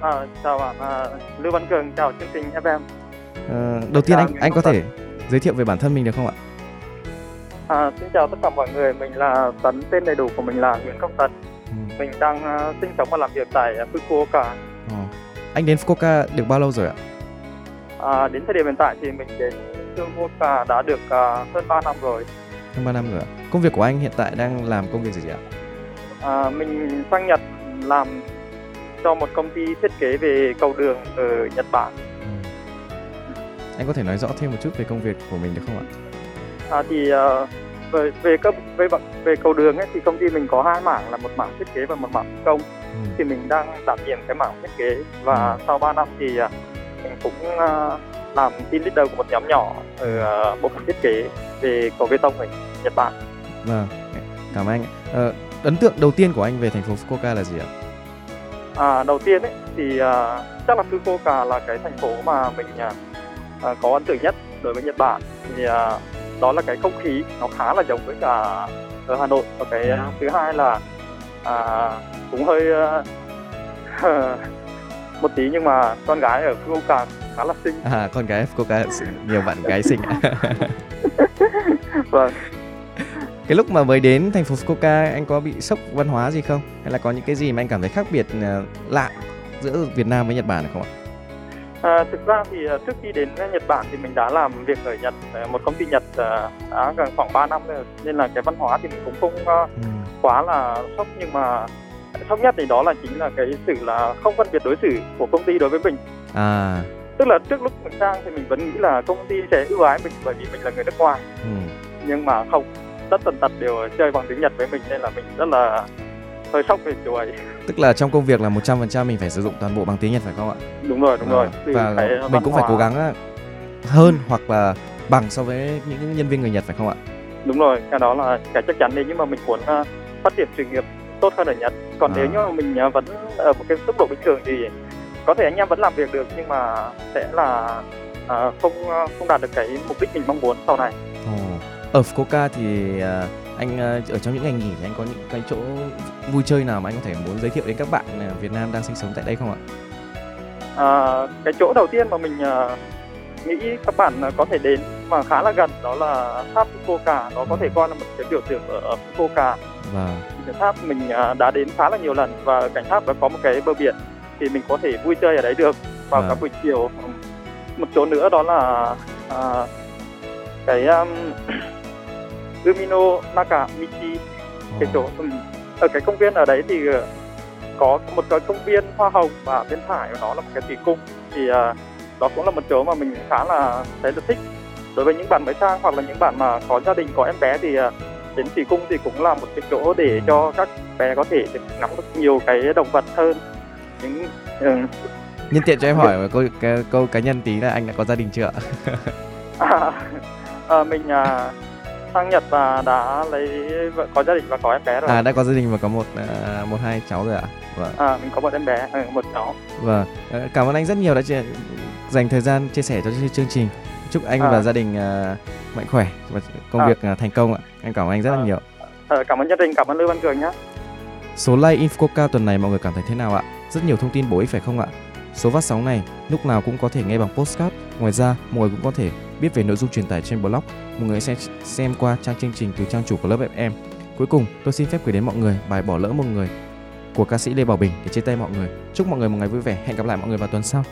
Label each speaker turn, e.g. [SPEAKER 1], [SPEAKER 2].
[SPEAKER 1] À, chào bạn à, Lưu Văn Cường, chào chương trình FM.
[SPEAKER 2] À, đầu tiên
[SPEAKER 1] Chào,
[SPEAKER 2] anh anh có thể giới thiệu về bản thân mình được không ạ?
[SPEAKER 1] À, xin chào tất cả mọi người, mình là Tấn, tên đầy đủ của mình là Nguyễn Công Tấn.
[SPEAKER 2] Ừ.
[SPEAKER 1] Mình đang à, sinh sống và làm việc tại Fukuoka.
[SPEAKER 2] Ồ. Anh đến Fukuoka được bao lâu rồi ạ?
[SPEAKER 1] À, đến thời điểm hiện tại thì mình đến Fukuoka đã được à, hơn 3 năm rồi.
[SPEAKER 2] Hơn 3 năm rồi ạ. Công việc của anh hiện tại đang làm công việc gì ạ?
[SPEAKER 1] À, mình sang Nhật làm cho một công ty thiết kế về cầu đường ở Nhật Bản.
[SPEAKER 2] Ừ. Anh có thể nói rõ thêm một chút về công việc của mình được không ạ?
[SPEAKER 1] À, thì à, về về cấp về về cầu đường ấy thì công ty mình có hai mảng là một mảng thiết kế và một mảng công.
[SPEAKER 2] Ừ.
[SPEAKER 1] thì mình đang đảm nhiệm cái mảng thiết kế và
[SPEAKER 2] Ừ.
[SPEAKER 1] sau 3 năm thì à, mình cũng à, làm team leader của một nhóm nhỏ ở bộ phận thiết kế về cầu bê tông ở Nhật Bản.
[SPEAKER 2] Vâng, cảm ơn anh. Ờ, ấn tượng đầu tiên của anh về thành phố Fukuoka là gì ạ?
[SPEAKER 1] À, đầu tiên ấy thì à, chắc là Fukuoka là cái thành phố mà mình à, à, có ấn tượng nhất đối với Nhật Bản. Thì à, đó là cái không khí nó khá là giống với cả ở Hà Nội. Và cái à, thứ hai là à, cũng hơi à, một tí nhưng mà con gái ở Fukuoka khá là xinh.
[SPEAKER 2] À, con gái Fukuoka nhiều bạn gái xinh
[SPEAKER 1] vâng
[SPEAKER 2] cái lúc mà mới đến thành phố Fukuoka anh có bị sốc văn hóa gì không? Hay là có những cái gì mà anh cảm thấy khác biệt ờ, lạ giữa Việt Nam với Nhật Bản không ạ?
[SPEAKER 1] À, thực ra thì à, trước khi đến Nhật Bản thì mình đã làm việc ở Nhật một công ty Nhật đã gần khoảng 3 năm rồi nên là cái văn hóa thì mình cũng không
[SPEAKER 2] Ừ.
[SPEAKER 1] quá là sốc nhưng mà sốc nhất thì đó là chính là cái sự là không phân biệt đối xử của công ty đối với mình
[SPEAKER 2] À,
[SPEAKER 1] tức là trước lúc mình sang thì mình vẫn nghĩ là công ty sẽ ưu ái mình bởi vì mình là người nước ngoài
[SPEAKER 2] ừ.
[SPEAKER 1] nhưng mà không tất tần tật đều chơi bằng tiếng Nhật với mình nên là mình rất là hơi sốc về điều ấy
[SPEAKER 2] tức là trong công việc là 100% mình phải sử dụng toàn bộ bằng tiếng Nhật phải không ạ?
[SPEAKER 1] đúng rồi đúng rồi
[SPEAKER 2] Ờ,
[SPEAKER 1] Từ
[SPEAKER 2] và mình cũng phải cố gắng ờ, hơn hoặc là bằng so với những nhân viên người Nhật phải không ạ?
[SPEAKER 1] đúng rồi cái đó là cái chắc chắn nếu như mà mình muốn à, phát triển sự nghiệp tốt hơn ở Nhật còn
[SPEAKER 2] À.
[SPEAKER 1] nếu như mà mình à, vẫn ở một cái tốc độ bình thường thì có thể anh em vẫn làm việc được nhưng mà sẽ là à, không à, không đạt được cái mục đích mình mong muốn sau này
[SPEAKER 2] Ồ. Ở Fukuoka thì ờ, anh ờ, ở trong những ngày nghỉ thì anh có những cái chỗ vui chơi nào mà anh có thể muốn giới thiệu đến các bạn ờ, Việt Nam đang sinh sống tại đây không ạ?
[SPEAKER 1] à, cái chỗ đầu tiên mà mình à, nghĩ các bạn à, có thể đến mà khá là gần đó là tháp Fukuoka nó có thể coi là một cái biểu tượng ở, Fukuoka
[SPEAKER 2] Vâng.
[SPEAKER 1] cái tháp mình à, đã đến khá là nhiều lần và ở cạnh tháp đó có một cái bờ biển thì mình có thể vui chơi ở đấy được vào
[SPEAKER 2] À.
[SPEAKER 1] các buổi chiều một chỗ nữa đó là à, cái um, Umino Nakamichi. Cái chỗ ở cái công viên ở đấy thì ờ, có một cái công viên hoa hồng và bên phải của nó là một cái thủy cung. Thì đó cũng là một chỗ mà mình khá là thấy là thích. Đối với những bạn mới sang hoặc là những bạn mà có gia đình có em bé thì đến thủy cung thì cũng là một cái chỗ để cho các bé có thể được ngắm được nhiều cái động vật hơn. Những ừ,
[SPEAKER 2] Nhân tiện cho em hỏi một câu cái, câu cá nhân tí là anh đã có gia đình chưa ạ?
[SPEAKER 1] à, à, mình à, sang Nhật và đã lấy vợ có gia đình và có em bé rồi
[SPEAKER 2] À đã có gia đình và có một à, một hai cháu rồi ạ. Vâng.
[SPEAKER 1] à, mình có một em bé ừ, một cháu
[SPEAKER 2] Vâng. Ờ, Cảm ơn anh rất nhiều đã chia, dành thời gian chia sẻ cho chương trình. Chúc anh
[SPEAKER 1] À.
[SPEAKER 2] và gia đình à, mạnh khỏe và công
[SPEAKER 1] À.
[SPEAKER 2] việc à, thành công ạ. Em cảm ơn anh rất là
[SPEAKER 1] À.
[SPEAKER 2] nhiều.
[SPEAKER 1] Ờ, cảm ơn gia đình cảm ơn Lưu Văn Cường nhé
[SPEAKER 2] Số like Infoca tuần này mọi người cảm thấy thế nào ạ? Rất nhiều thông tin bổ ích phải không ạ? Số phát sóng này lúc nào cũng có thể nghe bằng postcard. Ngoài ra, mọi người cũng có thể biết về nội dung truyền tải trên blog. Mọi người sẽ xem qua trang chương trình từ trang chủ của lớp FM. Cuối cùng, tôi xin phép gửi đến mọi người bài Bỏ lỡ một người của ca sĩ Lê Bảo Bình để chia tay mọi người. Chúc mọi người một ngày vui vẻ. Hẹn gặp lại mọi người vào tuần sau.